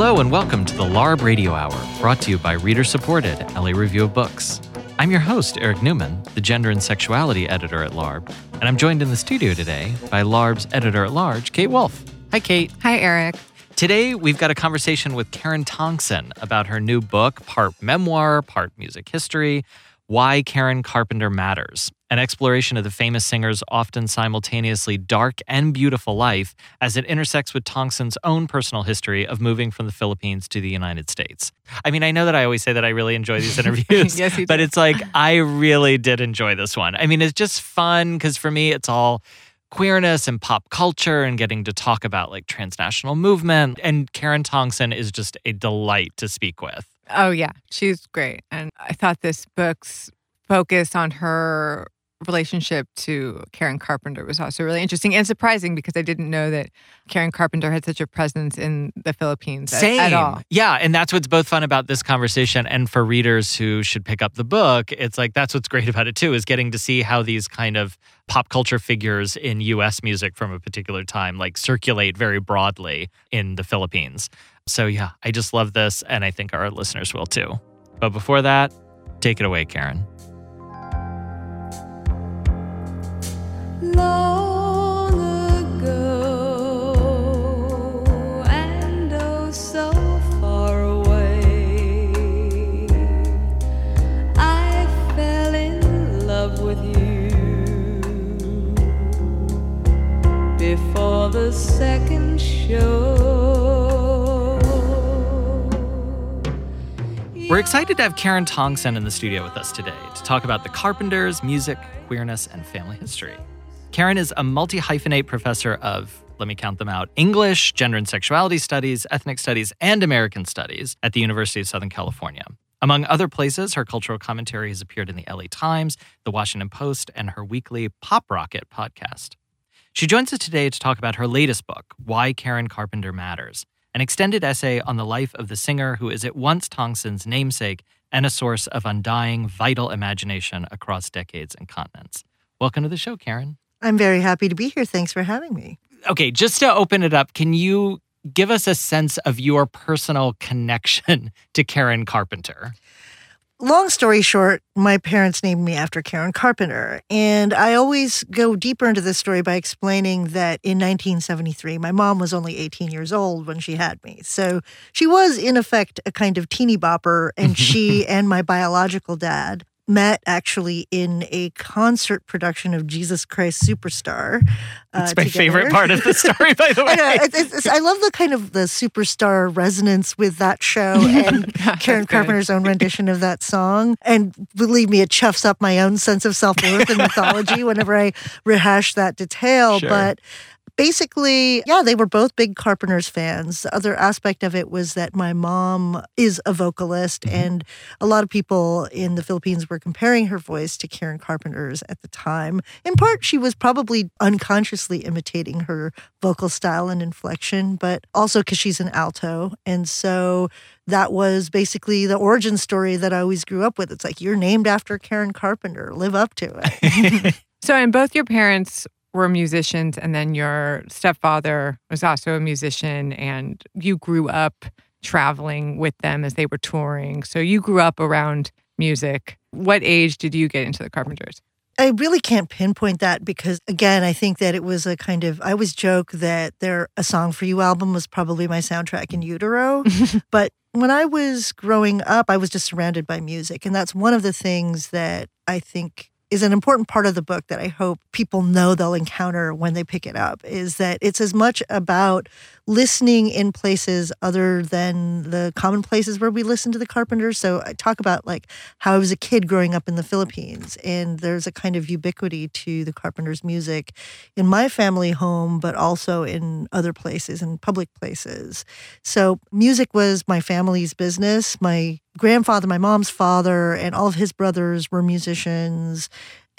Hello and welcome to the LARB Radio Hour, brought to you by reader supported LA Review of Books. I'm your host, Eric Newman, the gender and sexuality editor at LARB, and I'm joined in the studio today by LARB's editor at large, Kate Wolf. Hi, Kate. Hi, Eric. Today, we've got a conversation with Karen Tongson about her new book, part memoir, part music history Why Karen Carpenter Matters an exploration of the famous singer's often simultaneously dark and beautiful life as it intersects with Tongson's own personal history of moving from the Philippines to the United States. I mean, I know that I always say that I really enjoy these interviews, yes, but it's like I really did enjoy this one. I mean, it's just fun because for me, it's all queerness and pop culture and getting to talk about like transnational movement. And Karen Tongson is just a delight to speak with. Oh, yeah. She's great. And I thought this book's focus on her relationship to Karen Carpenter was also really interesting and surprising because I didn't know that Karen Carpenter had such a presence in the Philippines Same. At, at all. Yeah, and that's what's both fun about this conversation and for readers who should pick up the book, it's like that's what's great about it too is getting to see how these kind of pop culture figures in US music from a particular time like circulate very broadly in the Philippines. So yeah, I just love this and I think our listeners will too. But before that, take it away, Karen. We're excited to have Karen Tongson in the studio with us today to talk about the Carpenters, music, queerness, and family history. Karen is a multi hyphenate professor of, let me count them out, English, gender and sexuality studies, ethnic studies, and American studies at the University of Southern California. Among other places, her cultural commentary has appeared in the LA Times, the Washington Post, and her weekly Pop Rocket podcast. She joins us today to talk about her latest book, Why Karen Carpenter Matters, an extended essay on the life of the singer who is at once Tongson's namesake and a source of undying, vital imagination across decades and continents. Welcome to the show, Karen. I'm very happy to be here. Thanks for having me. Okay, just to open it up, can you give us a sense of your personal connection to Karen Carpenter? long story short, my parents named me after Karen Carpenter. And I always go deeper into this story by explaining that in 1973, my mom was only 18 years old when she had me. So she was, in effect, a kind of teeny bopper. And she and my biological dad met actually in a concert production of Jesus Christ Superstar. Uh, it's my together. favorite part of the story, by the way. I, know, it's, it's, I, love the kind of the superstar resonance with that show and Karen Carpenter's own rendition of that song. And believe me, it chuffs up my own sense of self worth and mythology whenever I rehash that detail. Sure. But basically, yeah, they were both big Carpenters fans. The other aspect of it was that my mom is a vocalist, mm-hmm. and a lot of people in the Philippines were comparing her voice to Karen Carpenter's at the time. In part, she was probably unconsciously imitating her vocal style and inflection, but also because she's an alto. And so that was basically the origin story that I always grew up with. It's like, you're named after Karen Carpenter, live up to it. so, and both your parents were musicians and then your stepfather was also a musician and you grew up traveling with them as they were touring. So you grew up around music. What age did you get into the Carpenters? I really can't pinpoint that because again, I think that it was a kind of I always joke that their a song for you album was probably my soundtrack in utero. but when I was growing up, I was just surrounded by music. And that's one of the things that I think is an important part of the book that I hope people know they'll encounter when they pick it up is that it's as much about listening in places other than the common places where we listen to the Carpenters. So I talk about like how I was a kid growing up in the Philippines, and there's a kind of ubiquity to the Carpenters' music in my family home, but also in other places and public places. So music was my family's business. My grandfather, my mom's father, and all of his brothers were musicians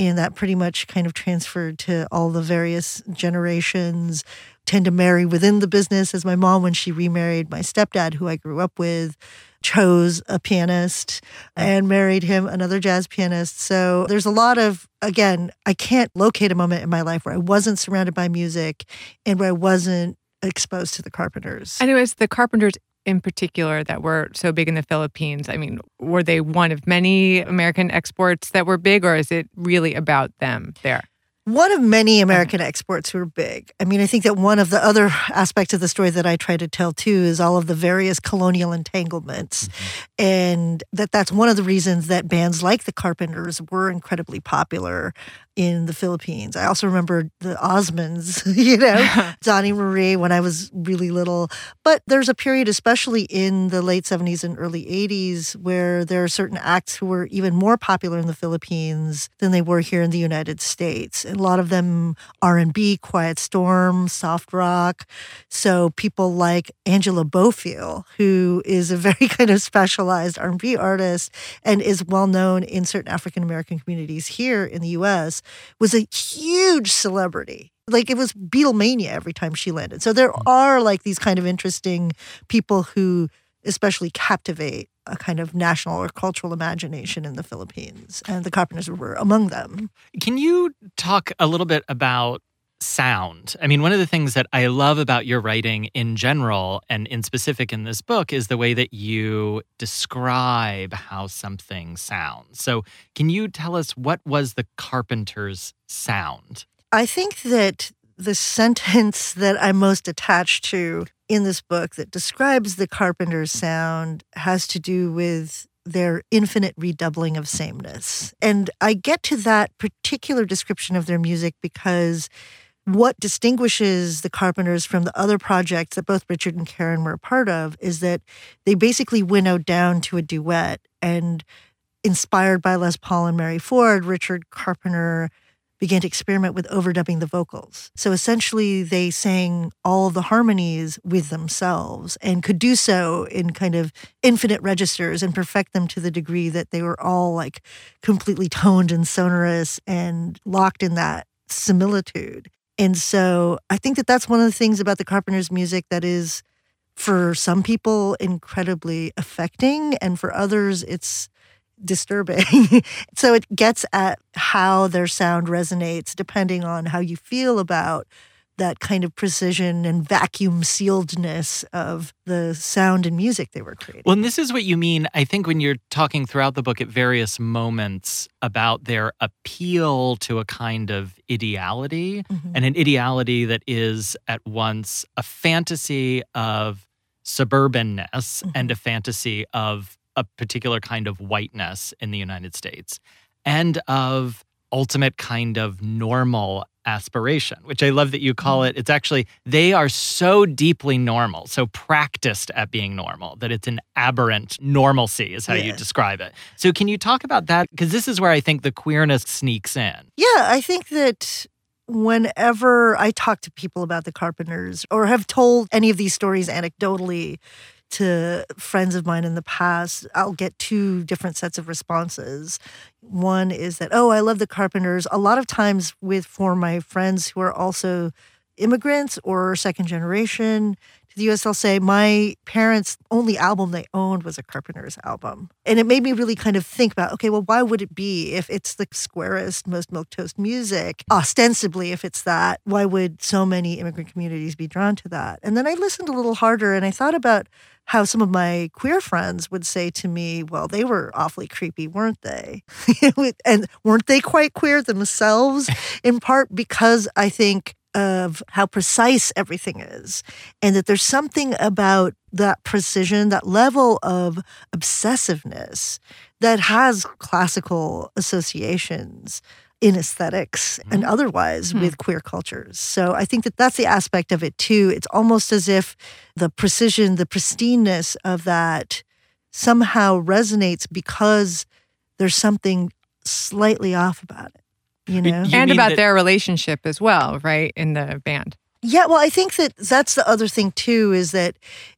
and that pretty much kind of transferred to all the various generations tend to marry within the business as my mom when she remarried my stepdad who i grew up with chose a pianist and married him another jazz pianist. So there's a lot of again i can't locate a moment in my life where i wasn't surrounded by music and where i wasn't exposed to the carpenters. Was the carpenters in particular that were so big in the Philippines? I mean, were they one of many American exports that were big, or is it really about them there? One of many American exports who are big. I mean, I think that one of the other aspects of the story that I try to tell too is all of the various colonial entanglements, mm-hmm. and that that's one of the reasons that bands like the Carpenters were incredibly popular in the Philippines. I also remember the Osmonds, you know, Donny Marie when I was really little. But there's a period, especially in the late 70s and early 80s, where there are certain acts who were even more popular in the Philippines than they were here in the United States. And a lot of them R&B, Quiet Storm, soft rock. So people like Angela Bofill, who is a very kind of specialized R&B artist and is well known in certain African American communities here in the US was a huge celebrity. Like it was Beatlemania every time she landed. So there mm. are like these kind of interesting people who especially captivate a kind of national or cultural imagination in the Philippines. And the Carpenters were among them. Can you talk a little bit about sound. I mean, one of the things that I love about your writing in general and in specific in this book is the way that you describe how something sounds. So, can you tell us what was the carpenter's sound? I think that the sentence that I'm most attached to in this book that describes the carpenter's sound has to do with their infinite redoubling of sameness. And I get to that particular description of their music because what distinguishes the Carpenters from the other projects that both Richard and Karen were a part of is that they basically winnowed down to a duet. And inspired by Les Paul and Mary Ford, Richard Carpenter began to experiment with overdubbing the vocals. So essentially, they sang all the harmonies with themselves and could do so in kind of infinite registers and perfect them to the degree that they were all like completely toned and sonorous and locked in that similitude. And so I think that that's one of the things about the Carpenters' music that is, for some people, incredibly affecting, and for others, it's disturbing. so it gets at how their sound resonates depending on how you feel about that kind of precision and vacuum sealedness of the sound and music they were creating. Well, and this is what you mean, I think, when you're talking throughout the book at various moments about their appeal to a kind of ideality, mm-hmm. and an ideality that is at once a fantasy of suburbanness mm-hmm. and a fantasy of a particular kind of whiteness in the United States, and of ultimate kind of normal aspiration, which I love that you call mm-hmm. it. It's actually, they are so deeply normal, so practiced at being normal that it's an aberrant normalcy, is how yeah. you describe it. So, can you talk about that? Because this is where I think the queerness sneaks in. Yeah, I think that whenever I talk to people about the Carpenters or have told any of these stories anecdotally, to friends of mine in the past, I'll get two different sets of responses. One is that, oh, I love the Carpenters. A lot of times with for my friends who are also immigrants or second generation to the say, my parents' only album they owned was a Carpenters album. And it made me really kind of think about, okay, well, why would it be if it's the squarest, most milquetoast music? Ostensibly, if it's that, why would so many immigrant communities be drawn to that? And then I listened a little harder and I thought about how some of my queer friends would say to me, well, they were awfully creepy, weren't they? and weren't they quite queer themselves? In part because I think of how precise everything is, and that there's something about that precision, that level of obsessiveness that has classical associations in esthetics mm-hmm. and otherwise mm-hmm. with queer cultures. So I think that that's the aspect of it too. It's almost as if the precision, the pristineness of that somehow resonates because there's something slightly off about it, you know? You and about that- their relationship as well, right? In the band. Yeah, well, I think that that's the other thing too is that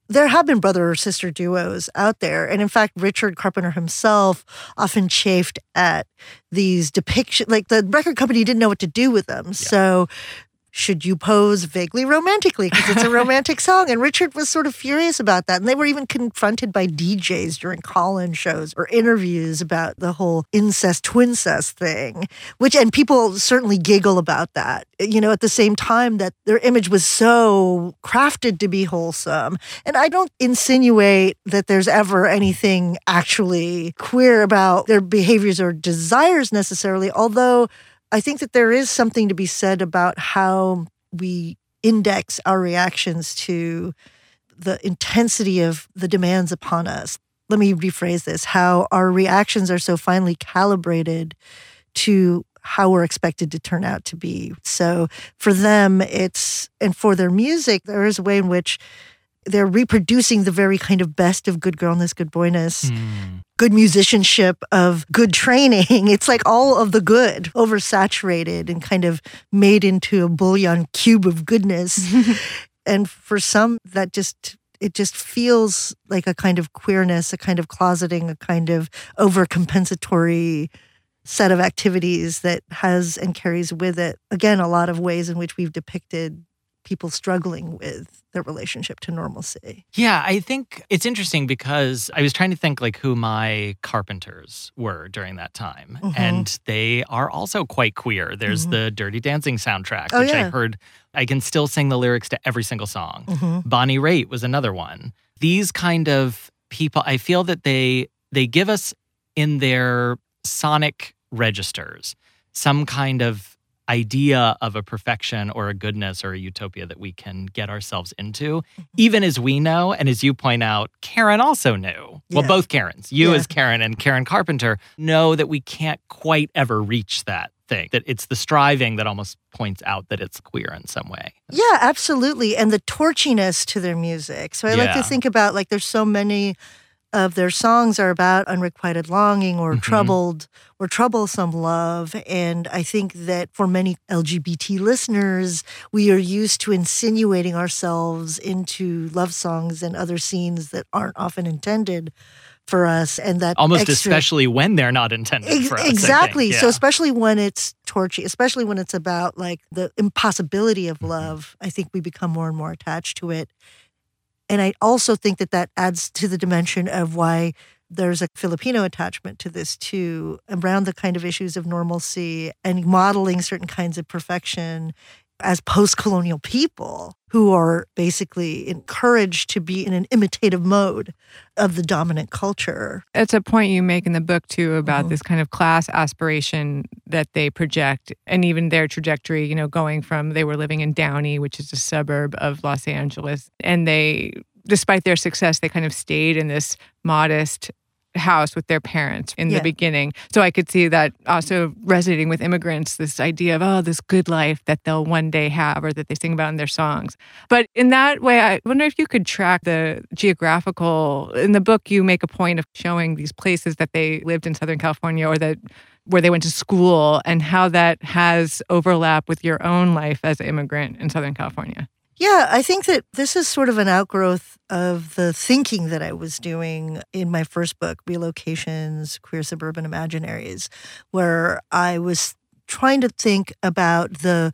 there have been brother or sister duos out there. And in fact, Richard Carpenter himself often chafed at these depictions. Like the record company didn't know what to do with them. Yeah. So should you pose vaguely romantically? Because it's a romantic song and richard was sort of furious about that and they were even confronted by djs during call-in shows or interviews about the whole incest twincest thing which and people certainly giggle about that you know at the same time that their image was so crafted to be wholesome. And i don't insinuate that there's ever anything actually queer about their behaviors or desires necessarily although I think that there is something to be said about how we index our reactions to the intensity of the demands upon us. Let me rephrase this how our reactions are so finely calibrated to how we're expected to turn out to be. So for them, it's, and for their music, there is a way in which they're reproducing the very kind of best of good girlness, good boyness, mm. good musicianship, of good training. It's like all of the good oversaturated and kind of made into a bouillon cube of goodness. and for some, that just it just feels like a kind of queerness, a kind of closeting, a kind of overcompensatory set of activities that has and carries with it, again, a lot of ways in which we've depicted people struggling with their relationship to normalcy. Yeah, I think it's interesting because I was trying to think like who my carpenters were during that time. Mm-hmm. And they are also quite queer. There's mm-hmm. the Dirty Dancing soundtrack, oh, which yeah. I heard I can still sing the lyrics to every single song. Mm-hmm. Bonnie Raitt was another one. These kind of people, I feel that they they give us in their sonic registers some kind of idea of a perfection or a goodness or a utopia that we can get ourselves into, mm-hmm. even as we know, and as you point out, Karen also knew. Yeah. Well, both Karens, you yeah. as Karen and Karen Carpenter, know that we can't quite ever reach that thing, that it's the striving that almost points out that it's queer in some way. Yeah, absolutely. And the torchiness to their music. So I yeah. like to think about like there's so many of their songs are about unrequited longing or mm-hmm. troubled or troublesome love. And I think that for many LGBT listeners, we are used to insinuating ourselves into love songs and other scenes that aren't often intended for us and that almost extra, especially when they're not intended ex- for us exactly yeah. so especially when it's torchy especially when it's about like the impossibility of mm-hmm. love i think we become more and more attached to it and I also think that that adds to the dimension of why there's a Filipino attachment to this too, around the kind of issues of normalcy and modeling certain kinds of perfection as post colonial people who are basically encouraged to be in an imitative mode of the dominant culture. It's a point you make in the book, too, about mm-hmm. this kind of class aspiration that they project and even their trajectory, you know, going from they were living in Downey, which is a suburb of Los Angeles, and they despite their success, they kind of stayed in this modest house with their parents in yeah. the beginning. So I could see that also resonating with immigrants, this idea of, oh, this good life that they'll one day have or that they sing about in their songs. But in that way, I wonder if you could track the geographical. In the book, you make a point of showing these places that they lived in Southern California or that where they went to school and how that has overlap with your own life as an immigrant in Southern California. Yeah, I think that this is sort of an outgrowth of the thinking that I was doing in my first book, Relocations Queer Suburban Imaginaries, where I was trying to think about the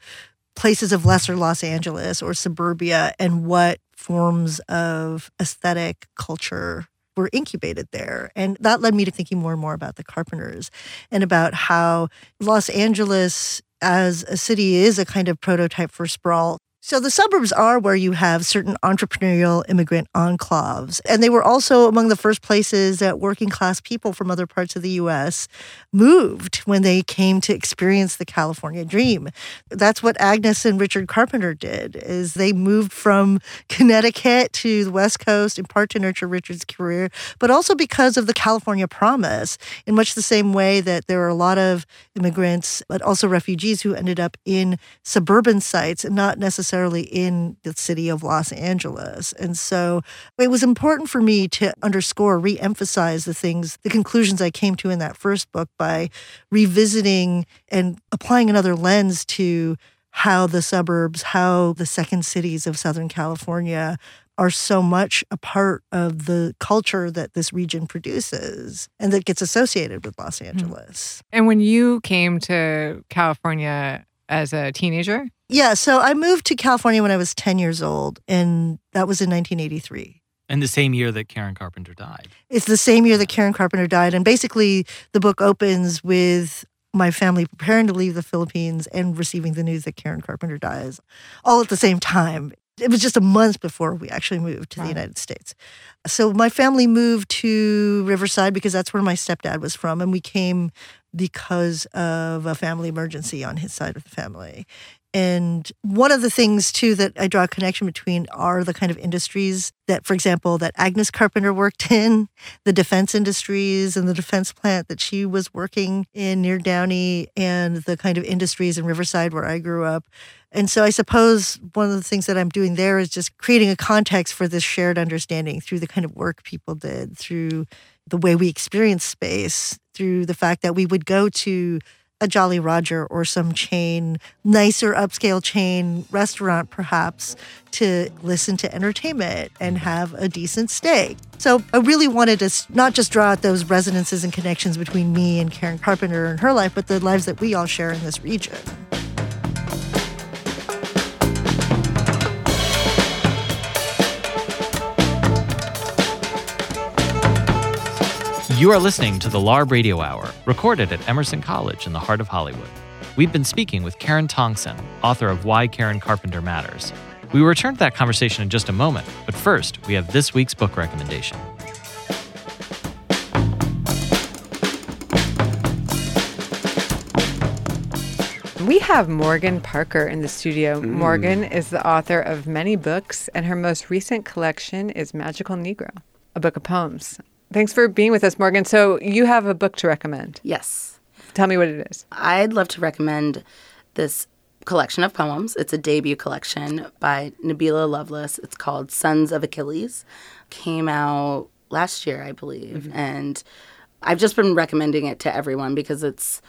places of lesser Los Angeles or suburbia and what forms of aesthetic culture were incubated there. And that led me to thinking more and more about the Carpenters and about how Los Angeles as a city is a kind of prototype for sprawl so the suburbs are where you have certain entrepreneurial immigrant enclaves. And they were also among the first places that working class people from other parts of the US moved when they came to experience the California dream. That's what Agnes and Richard Carpenter did is they moved from Connecticut to the West Coast in part to nurture Richard's career, but also because of the California promise in much the same way that there are a lot of immigrants but also refugees who ended up in suburban sites and not necessarily necessarily in the city of Los Angeles. And so it was important for me to underscore, re emphasize the things, the conclusions I came to in that first book by revisiting and applying another lens to how the suburbs, how the second cities of Southern California are so much a part of the culture that this region produces and that gets associated with Los hmm. Angeles. And when you came to California as a teenager? Yeah, so I moved to California when I was 10 years old, and that was in 1983. And the same year that Karen Carpenter died. It's the same year that Karen Carpenter died. And basically, the book opens with my family preparing to leave the Philippines and receiving the news that Karen Carpenter dies all at the same time. It was just a month before we actually moved to Wow. the United States. So my family moved to Riverside because that's where my stepdad was from. And we came because of a family emergency on his side of the family. And one of the things too that I draw a connection between are the kind of industries that, for example, that Agnes Carpenter worked in, the defense industries and the defense plant that she was working in near Downey, and the kind of industries in Riverside where I grew up. And so I suppose one of the things that I'm doing there is just creating a context for this shared understanding through the kind of work people did, through the way we experience space, through the fact that we would go to a Jolly Roger or some chain, nicer upscale chain restaurant perhaps, to listen to entertainment and have a decent stay. So I really wanted to not just draw out those resonances and connections between me and Karen Carpenter and her life, but the lives that we all share in this region. You are listening to the LARB Radio Hour, recorded at Emerson College in the heart of Hollywood. We've been speaking with Karen Tongson, author of Why Karen Carpenter Matters. We will return to that conversation in just a moment, but first, we have this week's book recommendation. We have Morgan Parker in the studio. Mm. Morgan is the author of many books, and her most recent collection is Magical Negro, a book of poems. Thanks for being with us, Morgan. So, you have a book to recommend. Yes. Tell me what it is. I'd love to recommend this collection of poems. It's a debut collection by Nabila Lovelace. It's called Sons of Achilles. Came out last year, I believe. Mm-hmm. And I've just been recommending it to everyone because it's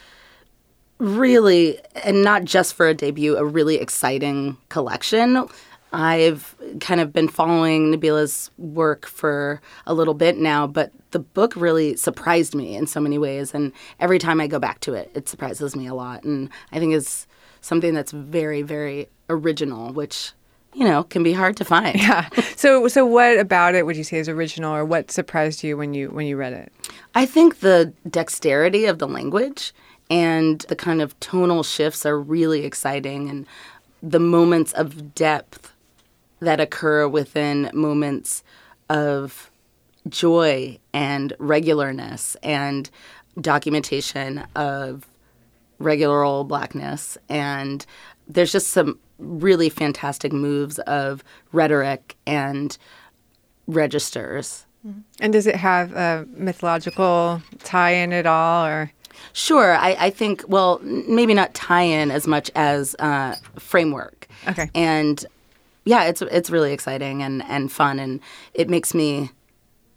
really, and not just for a debut, a really exciting collection. I've kind of been following Nabila's work for a little bit now, but the book really surprised me in so many ways. And every time I go back to it, it surprises me a lot. And I think it's something that's very, very original, which, you know, can be hard to find. Yeah. So, so what about it would you say is original, or what surprised you when you when you read it? I think the dexterity of the language and the kind of tonal shifts are really exciting and the moments of depth that occur within moments of joy and regularness and documentation of regular old blackness and there's just some really fantastic moves of rhetoric and registers And does it have a mythological tie in at all, or Sure. I, I think, well, maybe not tie in as much as uh, framework. Okay. And yeah, it's it's really exciting and, and fun. And it makes me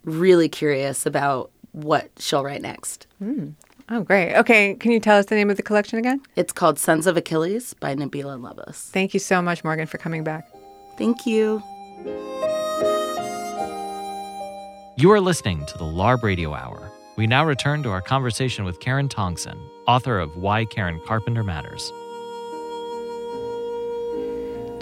really curious about what she'll write next. Hmm. oh, great. Okay, can you tell us the name of the collection again? It's called Sons of Achilles by Nabila Lovelace. Thank you so much, Morgan, for coming back. Thank you. You are listening to the LARB Radio Hour. We now return to our conversation with Karen Tongson, author of Why Karen Carpenter Matters.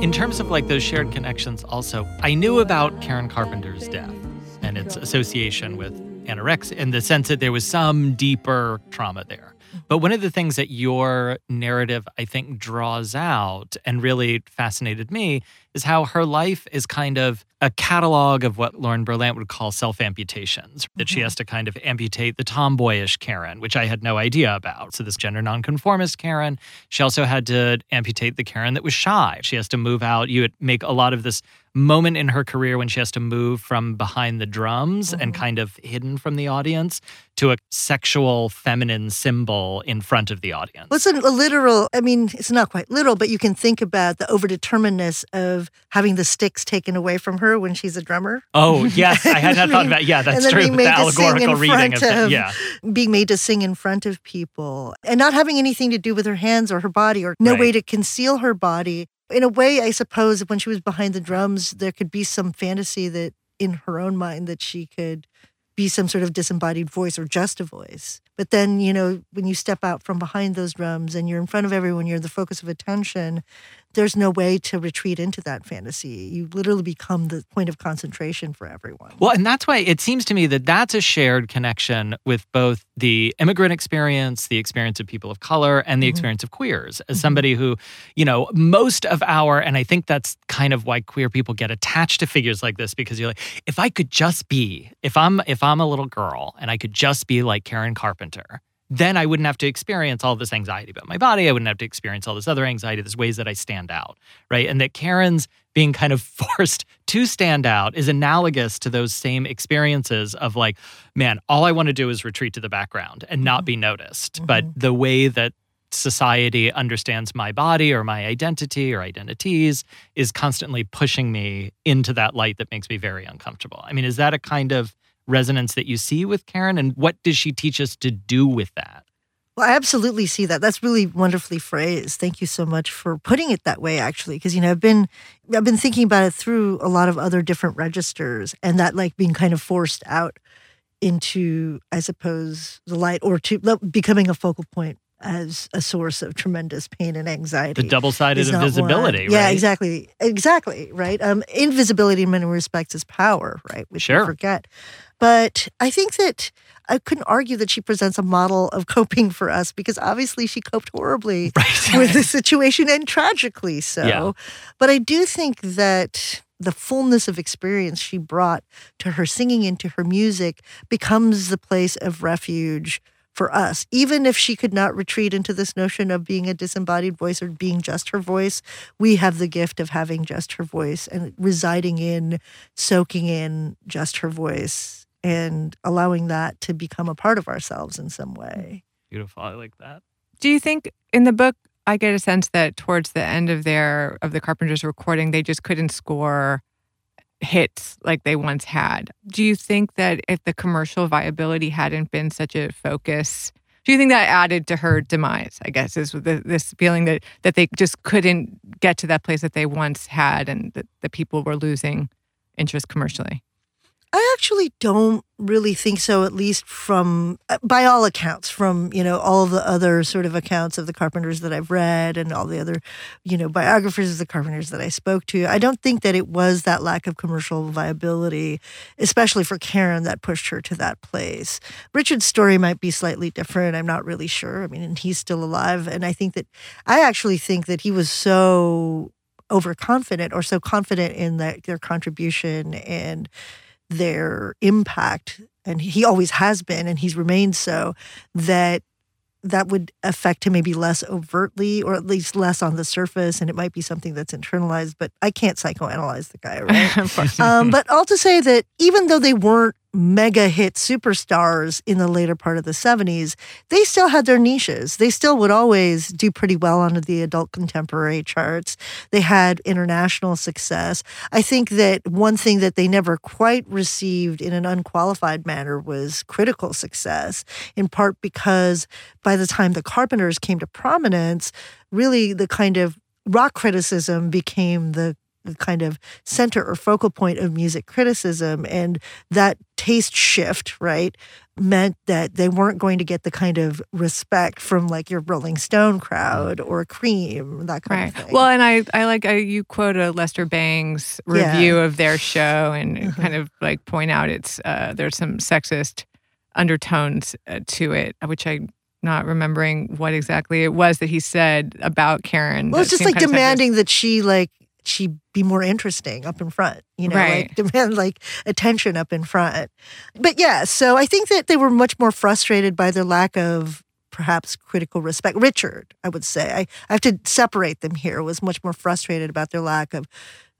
In terms of like those shared connections, also, I knew about Karen Carpenter's death and its association with anorexia in the sense that there was some deeper trauma there. But one of the things that your narrative, I think, draws out and really fascinated me is how her life is kind of a catalog of what Lauren Berlant would call self amputations, that she mm-hmm. has to kind of amputate the tomboyish Karen, which I had no idea about. So, this gender nonconformist Karen. She also had to amputate the Karen that was shy. She has to move out. You would make a lot of this moment in her career when she has to move from behind the drums and mm-hmm. kind of hidden from the audience to a sexual feminine symbol in front of the audience. Well, it's a, literal, I mean, it's not quite literal, but you can think about the overdeterminedness of having the sticks taken away from her when she's a drummer. Oh, yes. I had not thought about Yeah, that's true. being The made to sing allegorical in reading front of of- Yeah. being made to sing in front of people and not having anything to do with her hands or her body or no way to conceal her body. In a way, I suppose when she was behind the drums, there could be some fantasy that in her own mind that she could be some sort of disembodied voice or just a voice. But then, you know, when you step out from behind those drums and you're in front of everyone, you're the focus of attention, there's no way to retreat into that fantasy. You literally become the point of concentration for everyone. Well, and that's why it seems to me that that's a shared connection with both the immigrant experience, the experience of people of color, and the Mhm. experience of queers. As somebody who, you know, most of our, and I think that's kind of why queer people get attached to figures like this because you're like, if I could just be, if I'm, if I'm a little girl and I could just be like Karen Carpenter. Then I wouldn't have to experience all this anxiety about my body. I wouldn't have to experience all this other anxiety. There's ways that I stand out, right? And that Karen's being kind of forced to stand out is analogous to those same experiences of like, man, all I want to do is retreat to the background and not be mm-hmm. noticed. But mm-hmm. the way that society understands my body or my identity or identities is constantly pushing me into that light that makes me very uncomfortable. I mean, is that a kind of resonance that you see with Karen? And what does she teach us to do with that? Well, I absolutely see that. That's really wonderfully phrased. Thank you so much for putting it that way actually because you know I've been I've been thinking about it through a lot of other different registers and that like being kind of forced out into I suppose the light or to becoming a focal point as a source of tremendous pain and anxiety. The double sided invisibility, one. Yeah, exactly. Exactly, right? Um, invisibility in many respects is power, right? Which Sure. we forget. But I think that I couldn't argue that she presents a model of coping for us because obviously she coped horribly Right. with the situation and tragically so. Yeah. But I do think that the fullness of experience she brought to her singing into her music becomes the place of refuge for us. Even if she could not retreat into this notion of being a disembodied voice or being just her voice, we have the gift of having just her voice and residing in, soaking in just her voice and allowing that to become a part of ourselves in some way. Mm, beautiful. I like that. Do you think in the book I get a sense that towards the end of their of the Carpenters recording they just couldn't score hits like they once had. Do you think that if the commercial viability hadn't been such a focus, do you think that added to her demise? I guess is the, this feeling that that they just couldn't get to that place that they once had, and that the people were losing interest commercially. I actually don't really think so, at least from, uh, by all accounts, from, you know, all the other sort of accounts of the Carpenters that I've read and all the other, you know, biographers of the Carpenters that I spoke to. I don't think that it was that lack of commercial viability, especially for Karen, that pushed her to that place. Richard's story might be slightly different. I'm not really sure. I mean, and he's still alive. And I think that, I actually think that he was so overconfident or so confident in that their contribution and their impact and he always has been and he's remained so that that would affect him maybe less overtly or at least less on the surface and it might be something that's internalized but i can't psychoanalyze the guy right? Um, but all to say that even though they weren't mega hit superstars in the later part of the 70s, they still had their niches. They still would always do pretty well on the adult contemporary charts. They had international success. I think that one thing that they never quite received in an unqualified manner was critical success, in part because by the time the Carpenters came to prominence, really the kind of rock criticism became the kind of center or focal point of music criticism. And that taste shift, right, meant that they weren't going to get the kind of respect from like your Rolling Stone crowd or Creem, that kind Right. of thing. Well, and I, I like I, you quote a Lester Bangs Yeah. review of their show and Mhm. kind of like point out it's uh, there's some sexist undertones uh, to it, which I'm not remembering what exactly it was that he said about Karen. well, it's just like demanding that she like she be more interesting up in front, you know, Right. like demand like attention up in front. But yeah, so I think that they were much more frustrated by their lack of perhaps critical respect. Richard, I would say, I, I have to separate them here, was much more frustrated about their lack of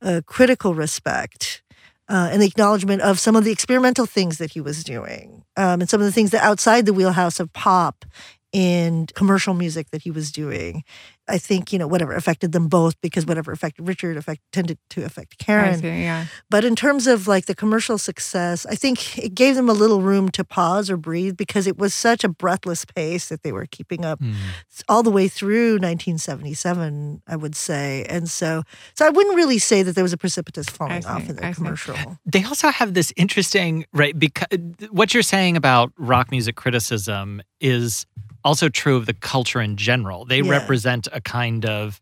uh, critical respect. Uh, and the acknowledgement of some of the experimental things that he was doing, um, and some of the things that outside the wheelhouse of pop and commercial music that he was doing. I think you know whatever affected them both because whatever affected Richard affect, tended to affect I Karen. see, yeah. But in terms of like the commercial success, I think it gave them a little room to pause or breathe because it was such a breathless pace that they were keeping up Mm. all the way through 1977, I would say. And so, so I wouldn't really say that there was a precipitous falling see, off in I their see. commercial. They also have this interesting, right? Because what you're saying about rock music criticism is also true of the culture in general. They Yeah. represent a kind of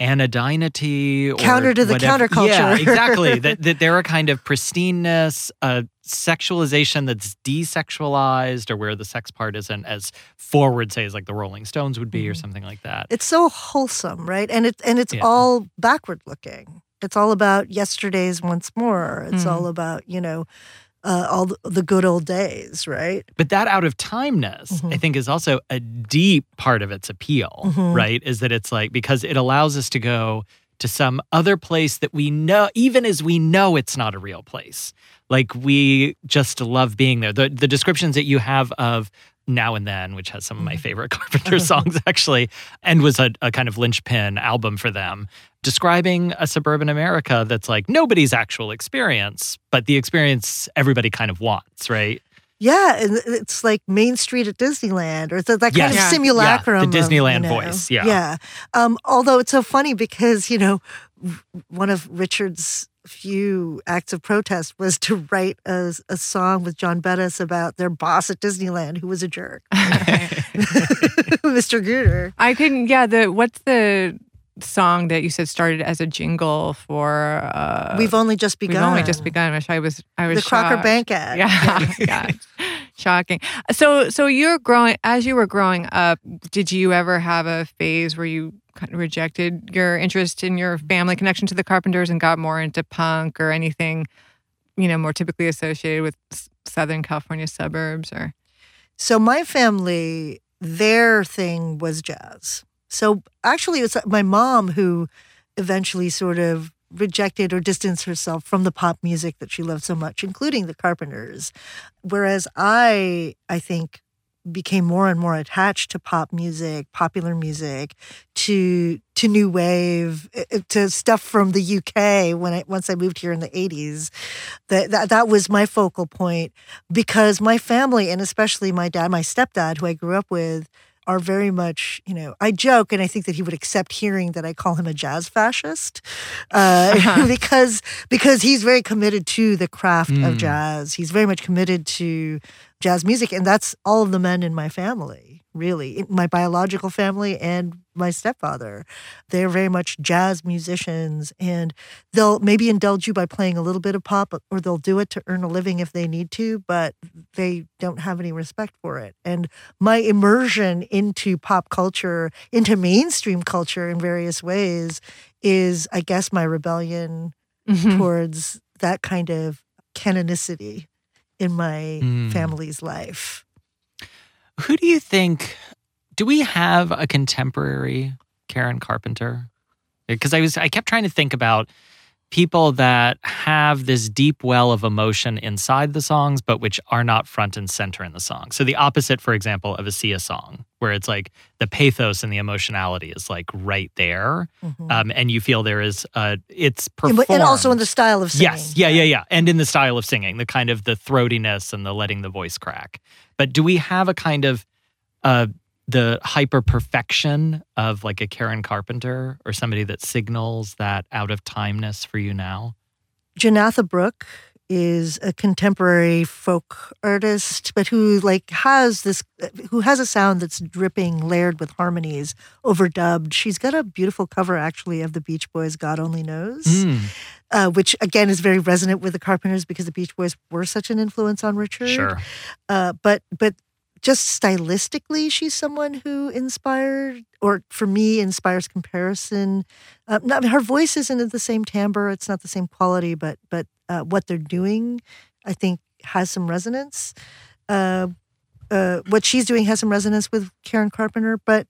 anodynity or Counter to the whatever. counterculture. Yeah, exactly. that, that they're a kind of pristineness, a sexualization that's desexualized, or where the sex part isn't as forward, say, as like the Rolling Stones would be, or Mhm. something like that. It's so wholesome, right? And it and it's Yeah. all backward looking. It's all about yesterday's once more. It's Mm. all about you know uh, all the, good old days, right? But that out of timeness, I Mhm. think, is also a deep part of its appeal, Mhm. right? Is that it's like, because it allows us to go to some other place that we know, even as we know it's not a real place. Like we just love being there. The, the descriptions that you have of now and then, which has some of my Mhm. favorite Carpenter songs actually, and was a, a kind of linchpin album for them, describing a suburban America that's like nobody's actual experience, but the experience everybody kind of wants, right? Yeah, and it's like Main Street at Disneyland, or that, that kind Yes. of Yeah. simulacrum. Yeah, the Disneyland you know, voice, yeah. yeah. Um, although it's so funny because you know, one of Richard's few acts of protest was to write a, a song with John Bettis about their boss at Disneyland, who was a jerk, Mr. Guder. I couldn't. Yeah, the what's the song that you said started as a jingle for? Uh, We've only just begun. we've only just begun. Which I was. I was The Crocker shocked. Bank ad. Yeah, yeah, shocking. So, so you're growing as you were growing up. Did you ever have a phase where you kind of rejected your interest in your family connection to the Carpenters and got more into punk or anything, you know, more typically associated with Southern California suburbs or? So my family, their thing was jazz. So actually, it's uh, my mom who eventually sort of rejected or distanced herself from the pop music that she loved so much, including the Carpenters. Whereas I, I think, became more and more attached to pop music, popular music, to to new wave, eh, eh, to stuff from the UK when I once I moved here in the 80s. That that, that was my focal point because my family and especially my dad, my stepdad who I grew up with are very much, you know, I joke and I think that he would accept hearing that I call him a jazz fascist uh, Uh-huh. because because he's very committed to the craft of Mm. jazz. He's very much committed to jazz music, and that's all of the men in my family, really, my biological family and my stepfather. They're very much jazz musicians, and they'll maybe indulge you by playing a little bit of pop, or they'll do it to earn a living if they need to, but they don't have any respect for it. And my immersion into pop culture, into mainstream culture in various ways, is, I guess, my rebellion Mhm. towards that kind of canonicity in my Mm. family's life. Who do you think? Do we have a contemporary Karen Carpenter? Because I was, I kept trying to think about people that have this deep well of emotion inside the songs, but which are not front and center in the song. So the opposite, for example, of a Sia song, where it's like the pathos and the emotionality is like right there, Mhm. um, and you feel there is, uh, it's And- performed. and also in the style of singing. Yes, yeah, yeah, yeah, and in the style of singing, the kind of the throatiness and the letting the voice crack. But do we have a kind of uh, the hyper perfection of like a Karen Carpenter or somebody that signals that out of timeness for you now? Jonatha Brooke is a contemporary folk artist, but who like has this, who has a sound that's dripping, layered with harmonies, overdubbed. She's got a beautiful cover actually of the Beach Boys' "God Only Knows," Mm, uh, which again is very resonant with the Carpenters because the Beach Boys were such an influence on Richard. sure. Uh, but but just stylistically, she's someone who inspired, or for me, inspires comparison. Uh, not, her voice isn't the same timbre; it's not the same quality, but but uh, what they're doing, I think, has some resonance. Uh, uh, what she's doing has some resonance with Karen Carpenter, but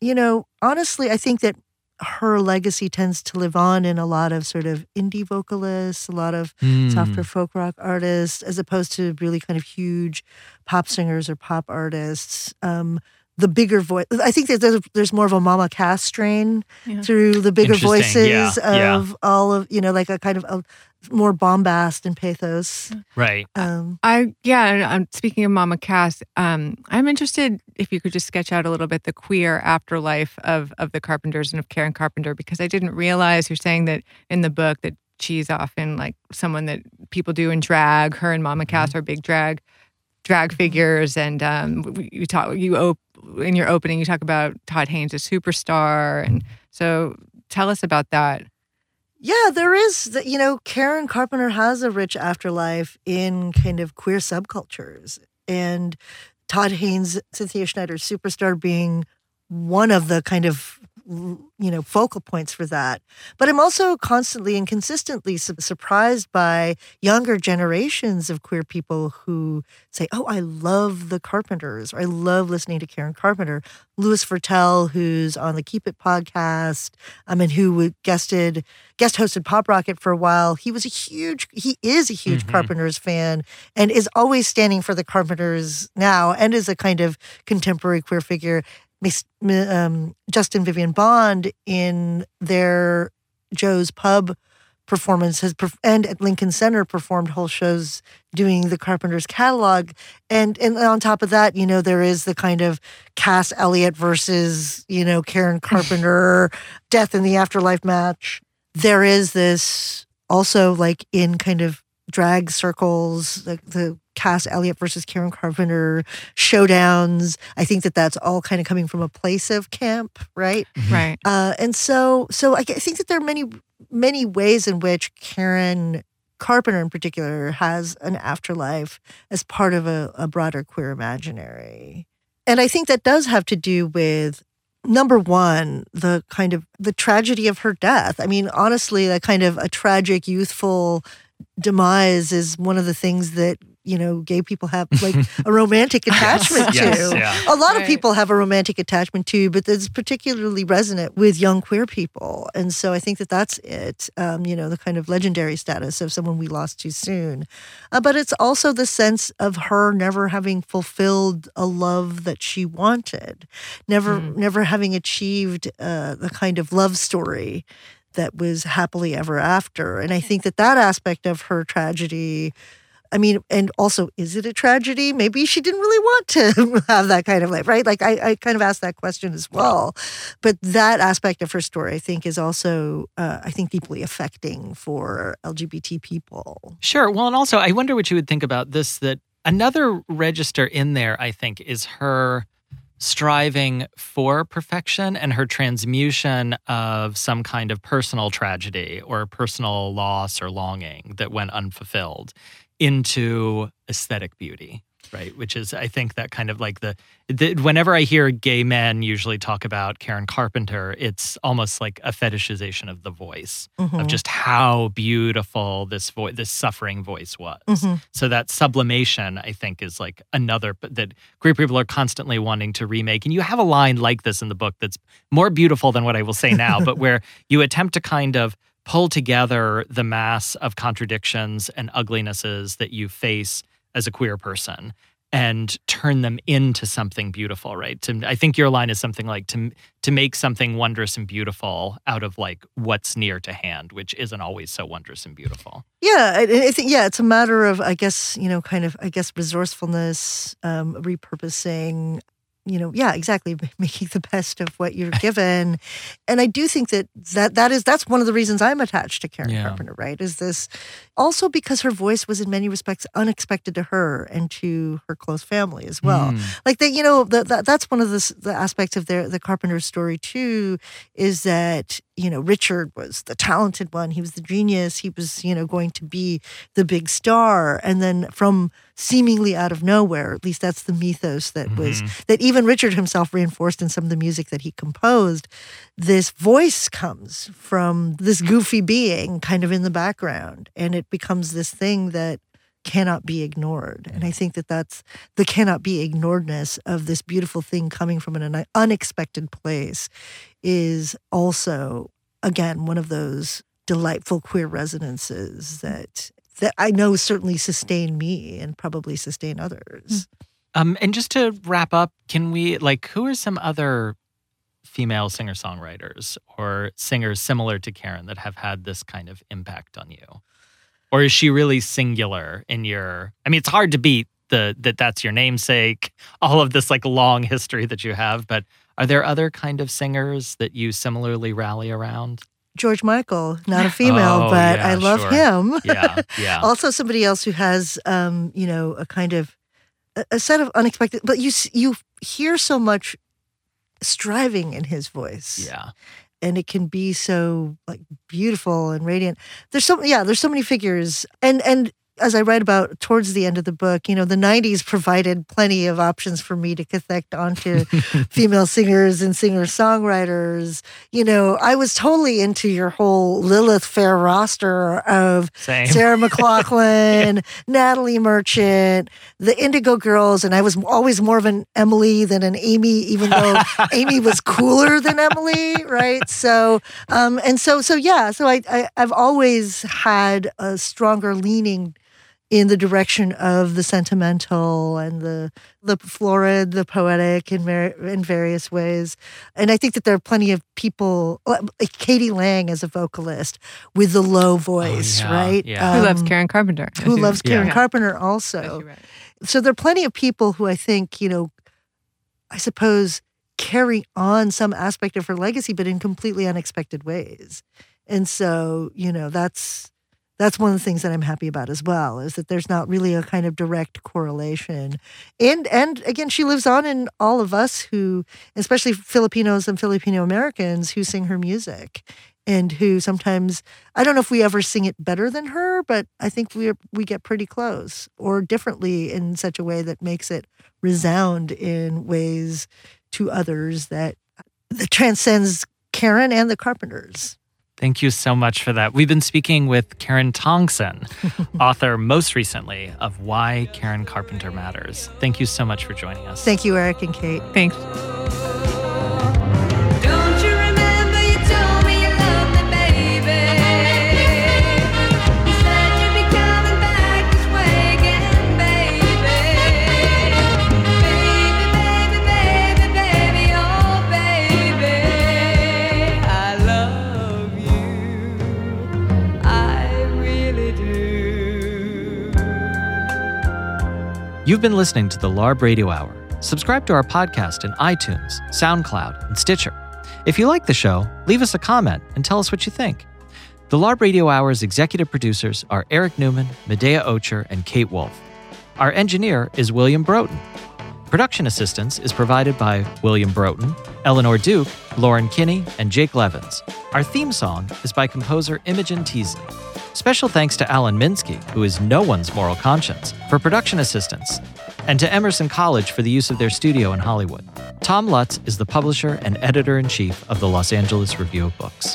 you know, honestly, I think that her legacy tends to live on in a lot of sort of indie vocalists, a lot of Mm. softer folk rock artists, as opposed to really kind of huge pop singers or pop artists. Um, the bigger voice, I think that there's, there's more of a Mama Cass strain Yeah. through the bigger Interesting. Yeah, voices yeah. of all of, you know, like a kind of a more bombast and pathos. Right. Um, I yeah. and, Um, speaking of Mama Cass, um, I'm interested if you could just sketch out a little bit the queer afterlife of of the Carpenters and of Karen Carpenter because I didn't realize you're saying that in the book that she's often like someone that people do in drag. Her and Mama Cass are big drag drag figures, and um, you talk you op- in your opening you talk about Todd Haynes a superstar, and so tell us about that. Yeah, there is. You know, Karen Carpenter has a rich afterlife in kind of queer subcultures, and Todd Haynes, Cynthia Schneider's superstar, being one of the kind of you know focal points for that. But I'm also constantly and consistently su- surprised by younger generations of queer people who say, "Oh, I love the Carpenters," or "I love listening to Karen Carpenter." Louis Virtel, who's on the Keep It podcast, um, and who guested guest hosted Pop Rocket for a while. He was a huge, he is a huge Mhm. Carpenters fan, and is always standing for the Carpenters now, and is a kind of contemporary queer figure. Miss- Um, Justin Vivian Bond in their Joe's Pub performance has perf- and at Lincoln Center performed whole shows doing the Carpenters catalog. And and on top of that you know there is the kind of Cass Elliot versus you know Karen Carpenter death in the afterlife match. There is this also like in kind of drag circles like the Cass Elliot versus Karen Carpenter showdowns I think that that's all kind of coming from a place of camp right Right. uh, and so, so I think that there are many, many ways in which Karen Carpenter, in particular, has an afterlife as part of a, a broader queer imaginary. And I think that does have to do with number one, the kind of the tragedy of her death. I mean, honestly, that kind of a tragic, youthful demise is one of the things that you know gay people have like a romantic attachment Yes, to yeah. a lot of people have a romantic attachment to, but it's particularly resonant with young queer people. And so I think that that's it, um, you know, the kind of legendary status of someone we lost too soon. Uh, but it's also the sense of her never having fulfilled a love that she wanted, never, Mm. never having achieved uh, the kind of love story that was happily ever after. And I think that that aspect of her tragedy I mean, and also, is it a tragedy? Maybe she didn't really want to have that kind of life, right? Like, I, I kind of asked that question as well. But that aspect of her story, I think, is also, uh, I think, deeply affecting for LGBT people. Sure. Well, and also, I wonder what you would think about this that another register in there, I think, is her striving for perfection and her transmutation of some kind of personal tragedy or personal loss or longing that went unfulfilled into aesthetic beauty. Right, which is, I think, that kind of like the, the. Whenever I hear gay men usually talk about Karen Carpenter, it's almost like a fetishization of the voice Mhm. of just how beautiful this voice, this suffering voice was. Mhm. So that sublimation, I think, is like another that queer people are constantly wanting to remake. And you have a line like this in the book that's more beautiful than what I will say now, but where you attempt to kind of pull together the mass of contradictions and uglinesses that you face as a queer person and turn them into something beautiful right to, i think your line is something like to to make something wondrous and beautiful out of like what's near to hand which isn't always so wondrous and beautiful Yeah, I, I think yeah, it's a matter of I guess you know, kind of I guess resourcefulness, um, repurposing. You know, yeah, exactly, making the best of what you're given, and I do think that that that is that's one of the reasons I'm attached to Karen Yeah. Carpenter. Right? Is this also because her voice was in many respects unexpected to her and to her close family as well Mm. like that you know the, that that's one of the, the aspects of their the carpenter story too is that you know, Richard was the talented one. He was the genius. He was, you know, going to be the big star. And then from seemingly out of nowhere, at least that's the mythos that was, mm-hmm. that even Richard himself reinforced in some of the music that he composed. This voice comes from this goofy being kind of in the background. And it becomes this thing that cannot be ignored. And I mm. think that that's the cannot be ignoredness of this beautiful thing coming from an unexpected place is also again one of those delightful queer resonances mm. that that I know certainly sustain me and probably sustain others. Mm. Um, and just to wrap up, can we like who are some other female singer songwriters or singers similar to Karen that have had this kind of impact on you? Or is she really singular in your I mean it's hard to beat the that that's your namesake, all of this like long history that you have, but are there other kind of singers that you similarly rally around? George Michael, not a female, Oh, but yeah, I love sure. him. Yeah, yeah. also somebody else who has um, you know, a kind of a, a set of unexpected but you you hear so much striving in his voice. yeah. And it can be so like beautiful and radiant. There's so yeah, there's so many figures, and and as I write about towards the end of the book, you know, the '90s provided plenty of options for me to connect onto female singers and singer songwriters. You know, I was totally into your whole Lilith Fair roster of Same. Sarah McLachlan, Natalie Merchant, the Indigo Girls, and I was always more of an Emily than an Amy, even though Amy was cooler than Emily, right? So, um, and so, so yeah, so I, I, I've always had a stronger leaning in the direction of the sentimental and the the florid, the poetic in ver- in various ways. And I think that there are plenty of people, like k.d. lang as a vocalist with the low voice, Oh, yeah, right? yeah. Who loves Um, Karen Carpenter? Who loves. Karen Yeah. Carpenter also read. so there are plenty of people who I think, you know, I suppose carry on some aspect of her legacy, but in completely unexpected ways. And so, you know, that's that's one of the things that I'm happy about as well, is that there's not really a kind of direct correlation. And and again, she lives on in all of us who, especially Filipinos and Filipino Americans who sing her music. And who sometimes I don't know if we ever sing it better than her, but I think we we get pretty close or differently in such a way that makes it resound in ways to others that that transcends Karen and the Carpenters. Thank you so much for that. We've been speaking with Karen Tongson, author most recently of Why Karen Carpenter Matters. Thank you so much for joining us. Thank you, Eric and Kate. Thanks. You've been listening to the LARB Radio Hour. Subscribe to our podcast in iTunes, SoundCloud, and Stitcher. If you like the show, leave us a comment and tell us what you think. The LARB Radio Hour's executive producers are Eric Newman, Medaya Ocher, and Kate Wolf. Our engineer is William Broughton. Production assistance is provided by William Broughton, Eleanor Duke, Lauren Kinney, and Jake Levins. Our theme song is by composer Imogen Teasley. Special thanks to Alan Minsky, who is no one's moral conscience, for production assistance, and to Emerson College for the use of their studio in Hollywood. Tom Lutz is the publisher and editor in chief of the Los Angeles Review of Books.